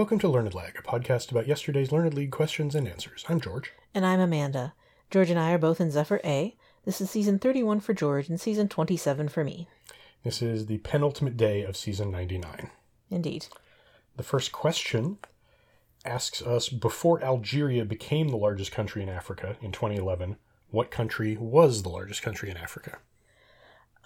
Welcome to Learned Lag, a podcast about yesterday's Learned League questions and answers. I'm George. And I'm Amanda. George and I are both in Zephyr A. This is season 31 for George and season 27 for me. This is the penultimate day of season 99. Indeed. The first question asks us before Algeria became the largest country in Africa in 2011, what country was the largest country in Africa?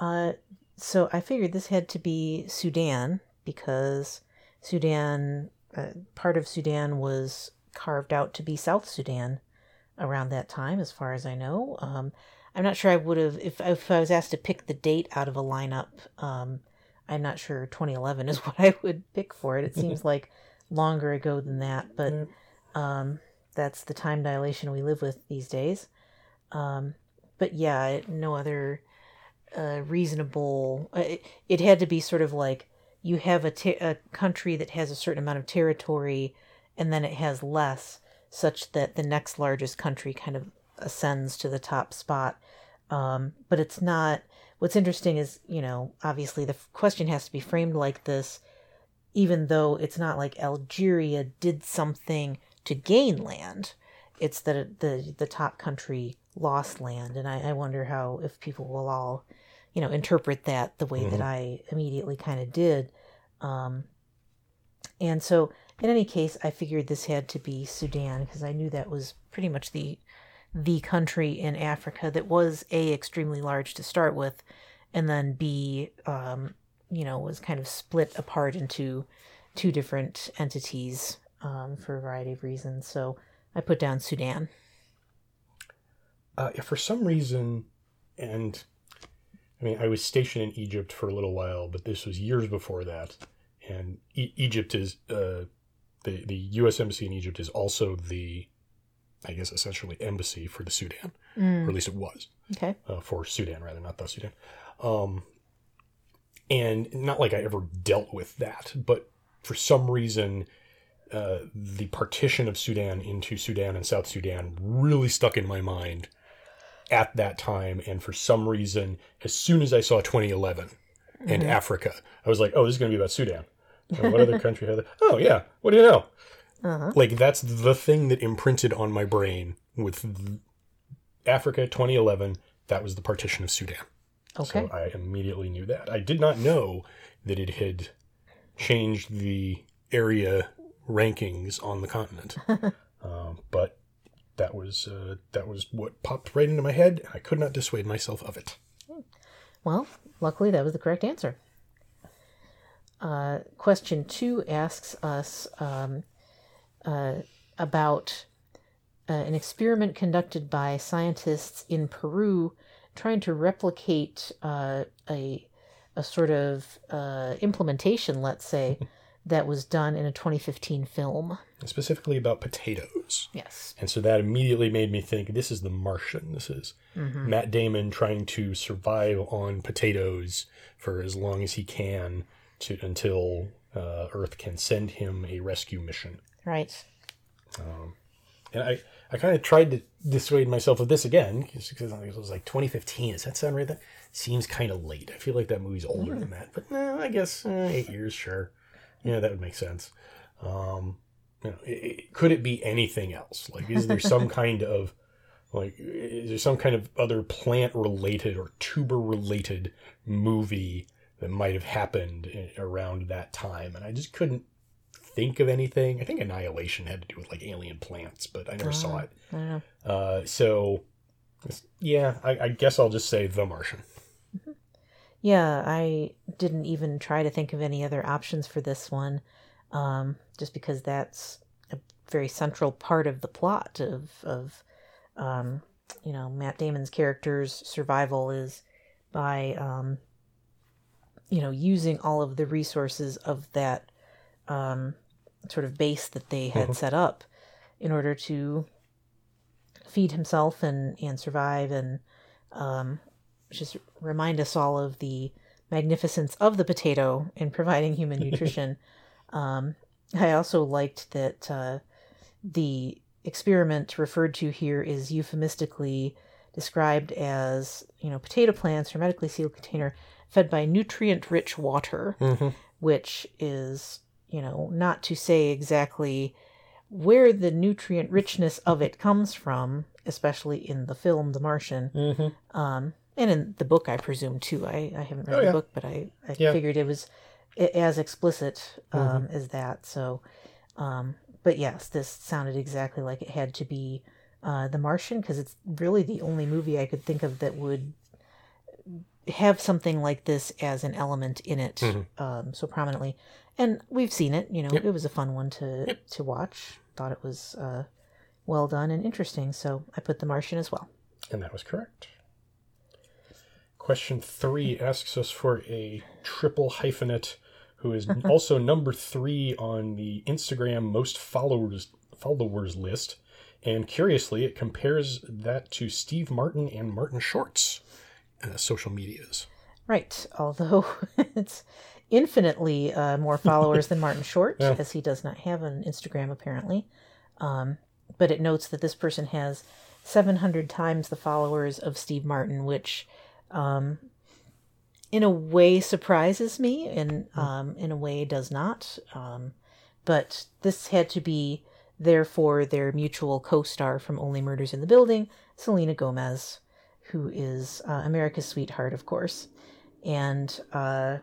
Uh, so I figured this had to be Sudan because Sudan, uh, part of Sudan was carved out to be South Sudan around that time, as far as I know. Um, I'm not sure I would have, if, if I was asked to pick the date out of a lineup, um, I'm not sure 2011 is what I would pick for it. It seems like longer ago than that, but um, that's the time dilation we live with these days. Um, but yeah, no other uh, reasonable. Uh, it, it had to be sort of like you have a, te- a country that has a certain amount of territory and then it has less, such that the next largest country kind of ascends to the top spot. Um, but it's not. What's interesting is, you know, obviously the question has to be framed like this, even though it's not like Algeria did something to gain land. It's that the the top country lost land, and I, I wonder how if people will all, you know, interpret that the way mm-hmm. that I immediately kind of did. Um, and so, in any case, I figured this had to be Sudan because I knew that was pretty much the the country in Africa that was a extremely large to start with, and then b um, you know was kind of split apart into two different entities um, for a variety of reasons. So I put down Sudan. Uh, if for some reason, and I mean, I was stationed in Egypt for a little while, but this was years before that. And e- Egypt is uh, the the U.S. embassy in Egypt is also the I guess essentially embassy for the Sudan, mm. or at least it was. Okay. Uh, for Sudan, rather, not the Sudan. Um, and not like I ever dealt with that, but for some reason, uh, the partition of Sudan into Sudan and South Sudan really stuck in my mind at that time. And for some reason, as soon as I saw 2011 mm-hmm. and Africa, I was like, oh, this is going to be about Sudan. And what other country had? Oh, yeah. What do you know? Uh-huh. Like that's the thing that imprinted on my brain with Africa 2011. That was the partition of Sudan. Okay. So I immediately knew that. I did not know that it had changed the area rankings on the continent. um, but that was uh, that was what popped right into my head. and I could not dissuade myself of it. Well, luckily that was the correct answer. Uh, question two asks us um, uh, about uh, an experiment conducted by scientists in Peru trying to replicate uh, a a sort of uh, implementation, let's say, that was done in a 2015 film. Specifically about potatoes. Yes. And so that immediately made me think this is The Martian. This is mm-hmm. Matt Damon trying to survive on potatoes for as long as he can to until uh, Earth can send him a rescue mission. Right. Um, and I, I kind of tried to dissuade myself of this again because it was like 2015. Does that sound right? That seems kind of late. I feel like that movie's older mm. than that, but no, I guess uh, eight years, sure. Yeah, that would make sense. Um, you know, it, it, could it be anything else? Like, is there some kind of like, is there some kind of other plant related or tuber related movie that might have happened around that time? And I just couldn't think of anything. I think Annihilation had to do with like alien plants, but I never saw ah, it. Uh, so, yeah, I, I, guess I'll just say The Martian. Mm-hmm. Yeah, I didn't even try to think of any other options for this one, um, just because that's a very central part of the plot of of um, you know Matt Damon's character's survival is by um, you know using all of the resources of that um, sort of base that they had mm-hmm. set up in order to feed himself and and survive and um, just remind us all of the magnificence of the potato in providing human nutrition. Um, I also liked that uh, the experiment referred to here is euphemistically described as you know potato plants hermetically sealed container fed by nutrient rich water, mm-hmm. which is you know, not to say exactly where the nutrient richness of it comes from, especially in the film The Martian. Mm-hmm. Um, and in the book, I presume too. I, I haven't read Oh, the book, but I, I Yeah. figured it was as explicit um, Mm-hmm. as that. So, um, but yes, this sounded exactly like it had to be uh, The Martian because it's really the only movie I could think of that would have something like this as an element in it Mhm. um, so prominently. And we've seen it. You know, Yep. it was a fun one to to watch. Thought it was uh, well done and interesting. So I put The Martian as well. And that was correct. Question three asks us for a triple hyphenate who is also number three on the Instagram most followers followers list. And curiously, it compares that to Steve Martin and Martin Short's uh, social medias. Right, although it's infinitely uh, more followers than Martin Short, Yeah. as he does not have an Instagram apparently. Um, but it notes that this person has 700 times the followers of Steve Martin, which um, in a way surprises me, and um, in a way does not. Um, but this had to be, therefore, their mutual co star from Only Murders in the Building, Selena Gomez, who is uh, America's sweetheart, of course. And uh,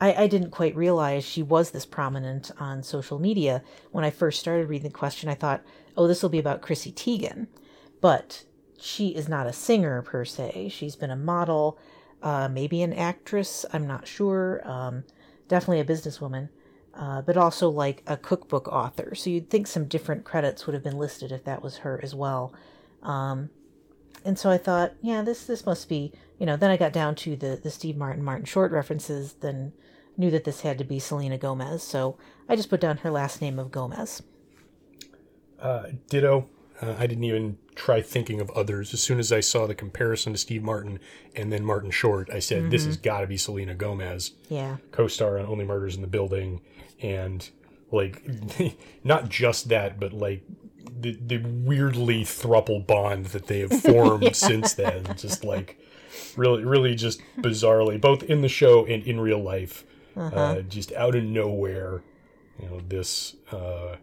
I, I didn't quite realize she was this prominent on social media. When I first started reading the question, I thought, oh, this will be about Chrissy Teigen. But she is not a singer per se. She's been a model, uh, maybe an actress, I'm not sure. Um, definitely a businesswoman, uh, but also like a cookbook author. So you'd think some different credits would have been listed if that was her as well. Um, and so I thought, yeah, this this must be, you know. Then I got down to the the Steve Martin Martin Short references, then knew that this had to be Selena Gomez. So I just put down her last name of Gomez. Uh, ditto. Uh, I didn't even try thinking of others. As soon as I saw the comparison to Steve Martin and then Martin Short, I said, "This has got to be Selena Gomez." Yeah, co-star on Only Murders in the Building, and like not just that, but like the the weirdly thruple bond that they have formed since then. Just like really, really, just bizarrely, both in the show and in real life, uh, just out of nowhere, you know, this uh,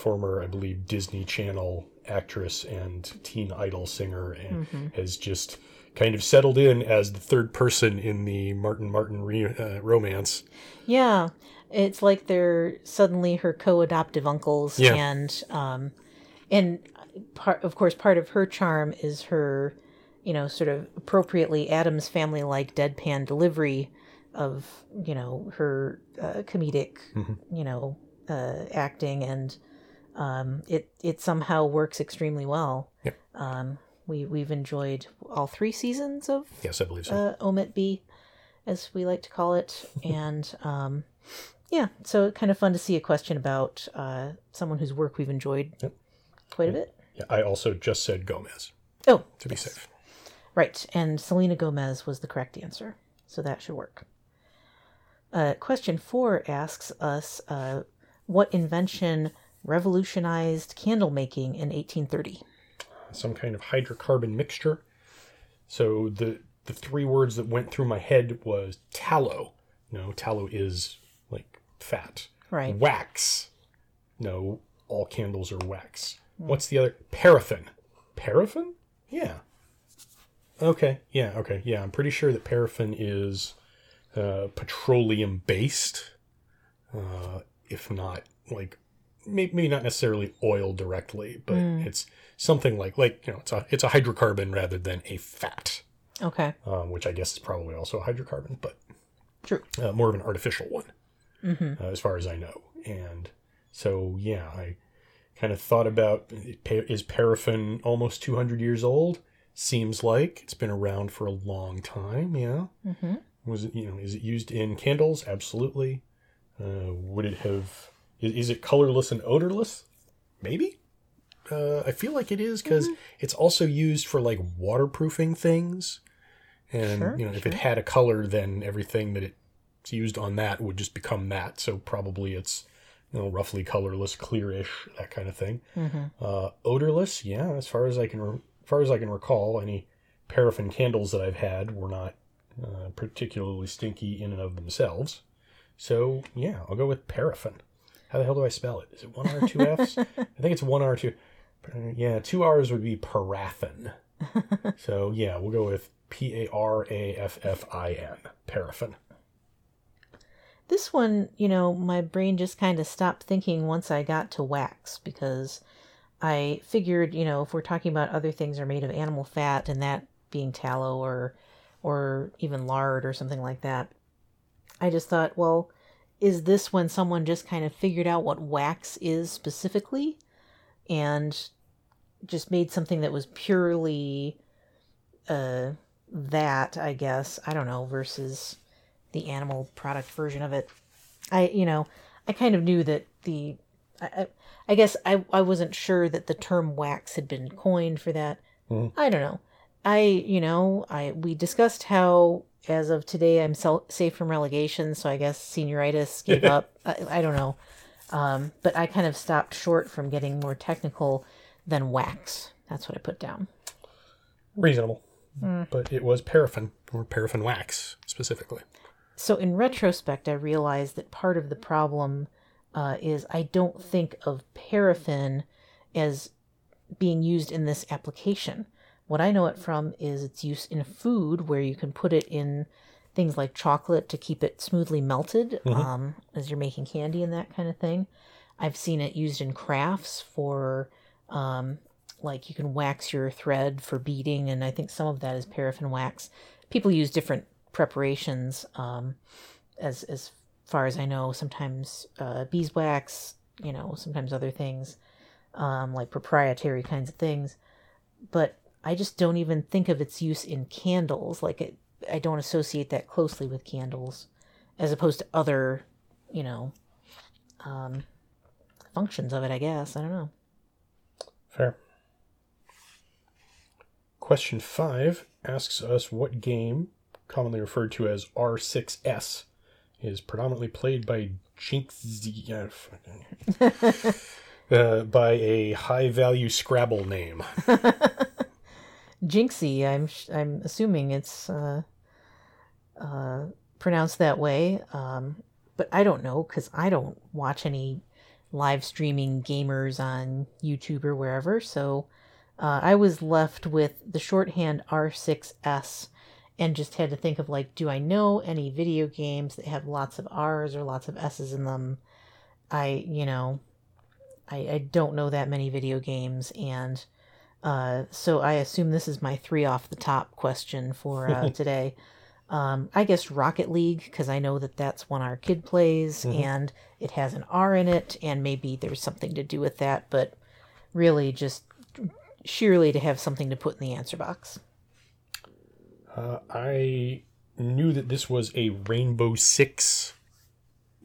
former, I believe, Disney Channel actress and teen idol singer, and has just kind of settled in as the third person in the Martin Martin re- uh, romance. yeah. It's like they're suddenly her co-adoptive uncles, Yeah. and um, and part of course part of her charm is her, you know, sort of appropriately Addams family like deadpan delivery of you know her uh, comedic, you know, uh, acting, and um, it it somehow works extremely well. Yep. Um, we we've enjoyed all three seasons of Yes, I believe so. uh, Omit B, as we like to call it. And um, yeah, so kind of fun to see a question about uh, someone whose work we've enjoyed Yep. quite a bit. yeah, I also just said Gomez Oh, to be safe. right. And Selena Gomez was the correct answer. So that should work. Uh, question four asks us uh, what invention revolutionized candle making in 1830? Some kind of hydrocarbon mixture. So the the three words that went through my head was tallow. No, tallow is like fat. Right. Wax. No, all candles are wax. What's the other? Paraffin. Paraffin? Yeah. Okay. Yeah. Okay. Yeah. I'm pretty sure that paraffin is uh, petroleum based, uh, if not like maybe not necessarily oil directly, but it's something like like you know it's a it's a hydrocarbon rather than a fat, Okay. um, which I guess is probably also a hydrocarbon, but True. uh, more of an artificial one, uh, as far as I know. And so, yeah, I kind of thought about is paraffin almost 200 years old? Seems like it's been around for a long time. Yeah. Mm-hmm. Was it you know is it used in candles? Absolutely. Uh, would it have? Is, is it colorless and odorless? Maybe. Uh, I feel like it is because it's also used for like waterproofing things. And Sure, you know, if it had a color, then everything that it's used on that would just become that. So probably it's you know roughly colorless, clearish, that kind of thing. Mm-hmm. Uh, odorless, yeah. As far as I can, re- as far as I can recall, any paraffin candles that I've had were not uh, particularly stinky in and of themselves. So yeah, I'll go with paraffin. How the hell do I spell it? Is it one R two Fs? I think it's one R two. Yeah, two R's would be paraffin. so yeah, we'll go with P A R A F F I N. Paraffin. This one, you know, my brain just kind of stopped thinking once I got to wax because I figured, you know, if we're talking about other things are made of animal fat and that being tallow or or even lard or something like that, I just thought, well, is this when someone just kind of figured out what wax is specifically and just made something that was purely uh that, I guess, I don't know, versus the animal product version of it. I, you know, I kind of knew that the, I, I guess I, I wasn't sure that the term wax had been coined for that. Mhm. I don't know. I, you know, I, we discussed how as of today I'm sel- safe from relegation, so I guess senioritis gave up. I, I don't know. Um, but I kind of stopped short from getting more technical than wax. That's what I put down. Reasonable. Mm. But it was paraffin, or paraffin wax specifically. So in retrospect, I realized that part of the problem uh, is I don't think of paraffin as being used in this application. What I know it from is its use in food, where you can put it in things like chocolate to keep it smoothly melted um, as you're making candy and that kind of thing. I've seen it used in crafts for, um, like, you can wax your thread for beading, and I think some of that is paraffin wax. People use different preparations, um, as as far as I know. Sometimes uh, beeswax, you know, sometimes other things, um, like proprietary kinds of things. But I just don't even think of its use in candles. Like it, I don't associate that closely with candles, as opposed to other, you know, um, functions of it. I guess I don't know. Fair. Question five asks us what game, commonly referred to as R6S, is predominantly played by Jinx uh, by a high value Scrabble name. Jynxzi. I'm I'm assuming it's uh, uh, pronounced that way, um, but I don't know because I don't watch any live streaming gamers on YouTube or wherever. So uh, I was left with the shorthand R6S and just had to think of like, do I know any video games that have lots of R's or lots of S's in them? I, you know, I, I don't know that many video games and uh, so I assume this is my three off the top question for uh, today. Um, I guess Rocket League because I know that that's one our kid plays and it has an R in it, and maybe there's something to do with that. But really, just sheerly to have something to put in the answer box. Uh, I knew that this was a Rainbow Six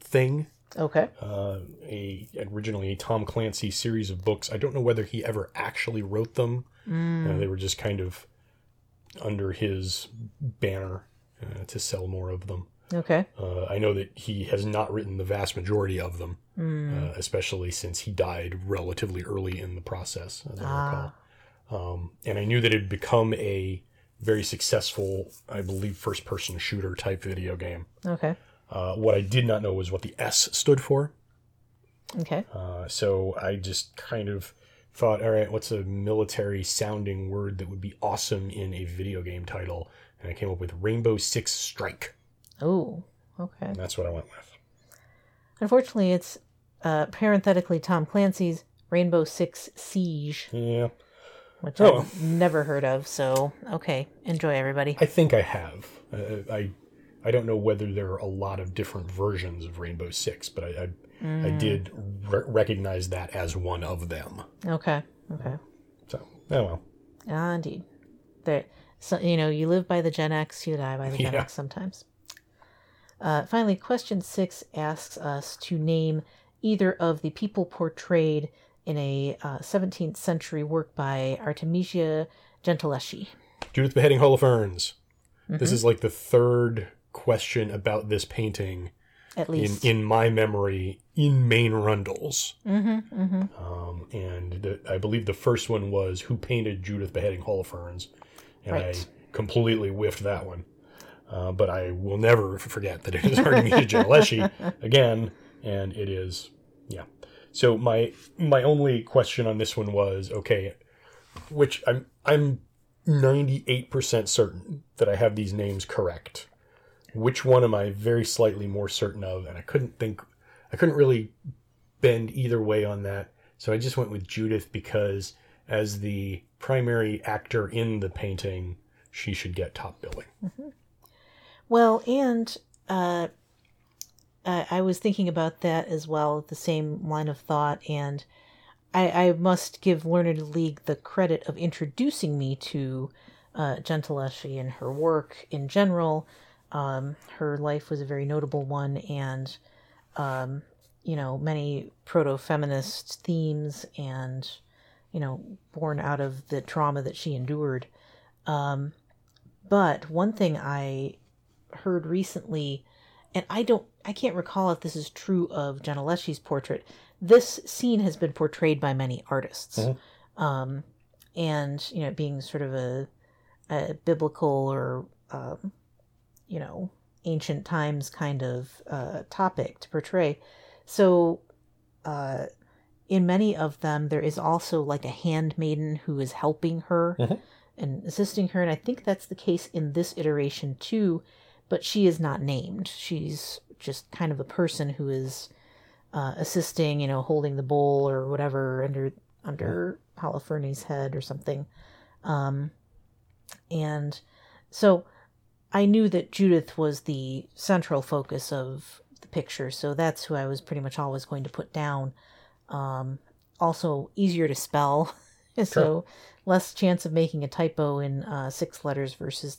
thing. Okay. uh, a originally a Tom Clancy series of books. I don't know whether he ever actually wrote them. Uh, they were just kind of under his banner uh, to sell more of them. Okay. Uh, I know that he has not written the vast majority of them, uh, especially since he died relatively early in the process, as I recall. Um, and I knew that it had become a very successful, I believe, first-person shooter type video game. Okay. Uh, what I did not know was what the S stood for. Okay. Uh, so I just kind of thought, all right, what's a military sounding word that would be awesome in a video game title? And I came up with Rainbow Six Strike. Oh. Okay. And that's what I went with. Unfortunately, it's uh, parenthetically Tom Clancy's Rainbow Six Siege, Yeah, which Oh. I've never heard of. So, okay. Enjoy, everybody. I think I have. Uh, I I don't know whether there are a lot of different versions of Rainbow Six, but I I, I did re- recognize that as one of them. Okay. Okay. So oh well. Ah, indeed. There, so you know, you live by the Gen X, you die by the Gen Yeah. X sometimes. Uh, finally, question six asks us to name either of the people portrayed in a uh, 17th century work by Artemisia Gentileschi. Judith Beheading Holofernes. This is like the third question about this painting At in, least. in my memory in main rundles. mm-hmm, mm-hmm. Um, and the, I believe the first one was Who Painted Judith Beheading Holofernes? And Right. I completely whiffed that one. Uh, but I will never forget that it is Artemisia Gentileschi again, and it is Yeah. So my my only question on this one was okay, which I'm I'm ninety eight percent certain that I have these names correct. Which one am I very slightly more certain of? And I couldn't think, I couldn't really bend either way on that. So I just went with Judith because as the primary actor in the painting, she should get top billing. Mm-hmm. Well, and uh, I, I was thinking about that as well, the same line of thought, and I, I must give Learned League the credit of introducing me to uh, Gentileschi and her work in general. Um, her life was a very notable one, and um, you know many proto-feminist themes, and you know born out of the trauma that she endured. Um, but one thing I heard recently, and I don't, I can't recall if this is true of Gentileschi's portrait. This scene has been portrayed by many artists, um, and you know, being sort of a, a biblical or um, you know ancient times kind of uh, topic to portray. So, uh, in many of them, there is also like a handmaiden who is helping her and assisting her, and I think that's the case in this iteration too. But she is not named. She's just kind of a person who is uh, assisting, you know, holding the bowl or whatever under under Holofernes' head or something. Um, and so I knew that Judith was the central focus of the picture, so that's who I was pretty much always going to put down. Um, also, easier to spell, so less chance of making a typo in uh, six letters versus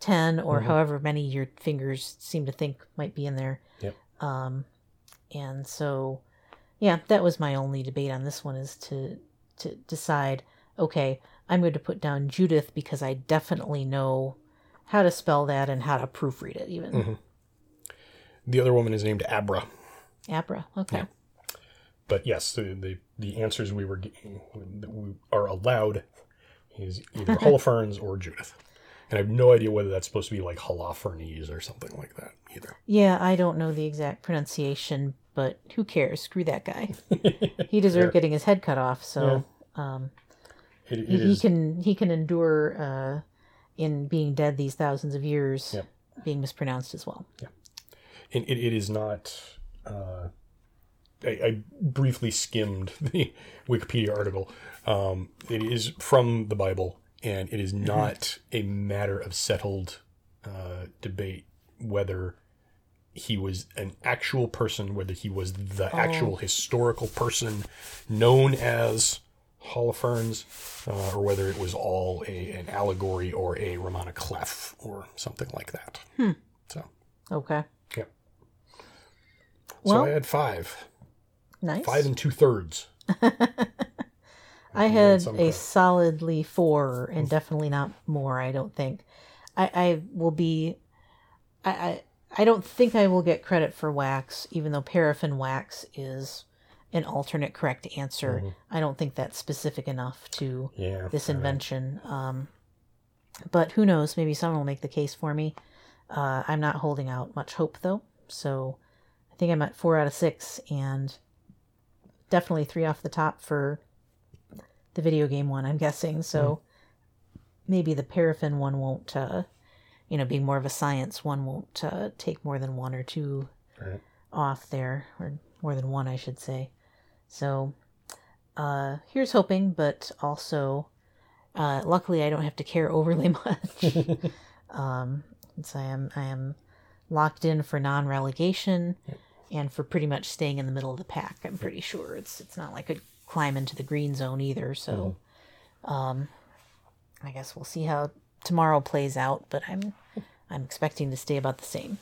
10 or however many your fingers seem to think might be in there. Yep. Um, and so, yeah, that was my only debate on this one is to to decide. Okay, I'm going to put down Judith because I definitely know how to spell that and how to proofread it. Even The other woman is named Abra. Abra. Okay. Yeah. But yes, the, the, the answers we were getting, we are allowed is either Holofernes or Judith. And I have no idea whether that's supposed to be like Holofernes or something like that either. Yeah, I don't know the exact pronunciation, but who cares? Screw that guy. he deserved getting his head cut off. So. Um, It, it he, he can he can endure uh, in being dead these thousands of years Yep. being mispronounced as well. it, it, it is not. Uh, I, I briefly skimmed the Wikipedia article. Um, it is from the Bible, and it is not a matter of settled uh, debate whether he was an actual person, whether he was the actual historical person known as Holofernes, uh, or whether it was all a an allegory or a roman à clef or something like that. So, Okay, yeah. So Well- I had five, nice. five and two thirds. I had a solidly four, and definitely not more. I don't think. I, I will be. I, I I don't think I will get credit for wax, even though paraffin wax is an alternate correct answer. I don't think that's specific enough to Yeah. this invention. Um, but who knows? Maybe someone will make the case for me. Uh, I'm not holding out much hope though, so I think I'm at four out of six, and definitely three off the top for the video game one. I'm guessing so. Maybe the paraffin one won't, uh, you know, being more of a science one won't uh, take more than one or two Right. off there, or more than one, I should say. So, uh, here's hoping, but also, uh, luckily, I don't have to care overly much. um, since I am, I am locked in for non-relegation, and for pretty much staying in the middle of the pack. I'm pretty sure it's it's not like a climb into the green zone either. So, um, I guess we'll see how tomorrow plays out. But I'm I'm expecting to stay about the same.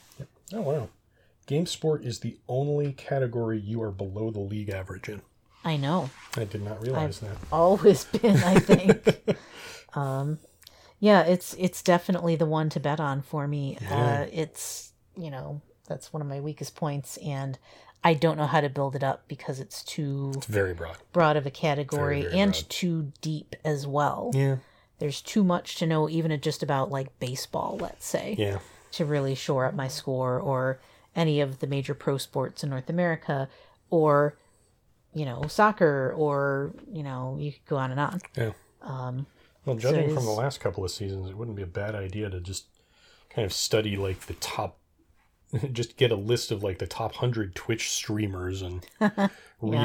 Oh wow. Game sport is the only category you are below the league average in. I know. I did not realize that. always been i think um yeah it's it's definitely the one to bet on for me uh it's you know that's one of my weakest points and i don't know how to build it up because it's too It's very broad. broad of a category Very, very and broad. too deep as well Yeah. there's too much to know even just about like baseball let's say Yeah. to really shore up my score or any of the major pro sports in North America or you know, soccer or, you know, you could go on and on. Yeah. Um, Well, judging it from the last couple of seasons, it wouldn't be a bad idea to just kind of study like the top, just get a list of like the top hundred Twitch streamers and read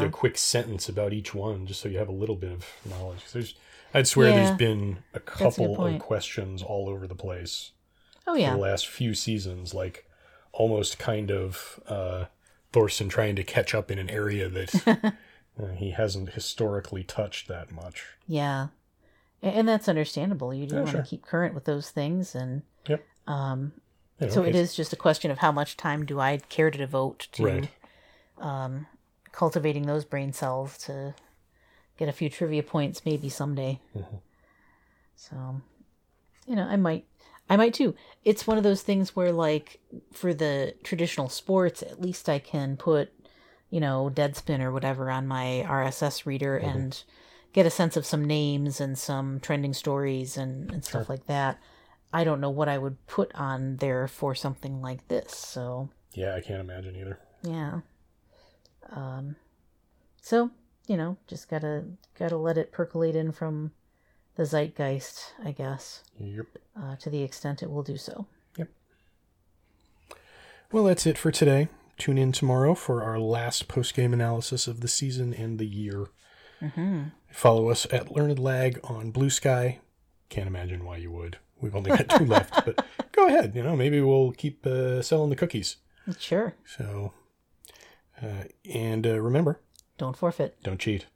Yeah. a quick sentence about each one, just so you have a little bit of knowledge. There's, I'd swear, Yeah. there's been a a couple of questions all over the place oh, yeah. the last few seasons, like almost kind of uh, Thorsten trying to catch up in an area that uh, he hasn't historically touched that much. Yeah. And that's understandable. You do Yeah, want sure. to keep current with those things. And Yep. um, You know, so it's- just a question of how much time do I care to devote to Right. um, cultivating those brain cells to get a few trivia points maybe someday. Mhm. So, you know, I might, I might too. It's one of those things where, like, for the traditional sports, at least I can put, you know, Deadspin or whatever on my RSS reader Mm-hmm. and get a sense of some names and some trending stories and, and stuff like that. I don't know what I would put on there for something like this. So, Yeah, I can't imagine either. yeah. Um, so you know, just gotta gotta let it percolate in from the zeitgeist, I guess, Yep. uh, to the extent it will do so. Yep. Well, that's it for today. Tune in tomorrow for our last post game analysis of the season and the year. Mm-hmm. Follow us at Learned Lag on Bluesky. Can't imagine why you would. We've only got two left, but go ahead. You know, maybe we'll keep uh, selling the cookies. Sure. So, uh, and uh, remember, Don't forfeit. don't cheat.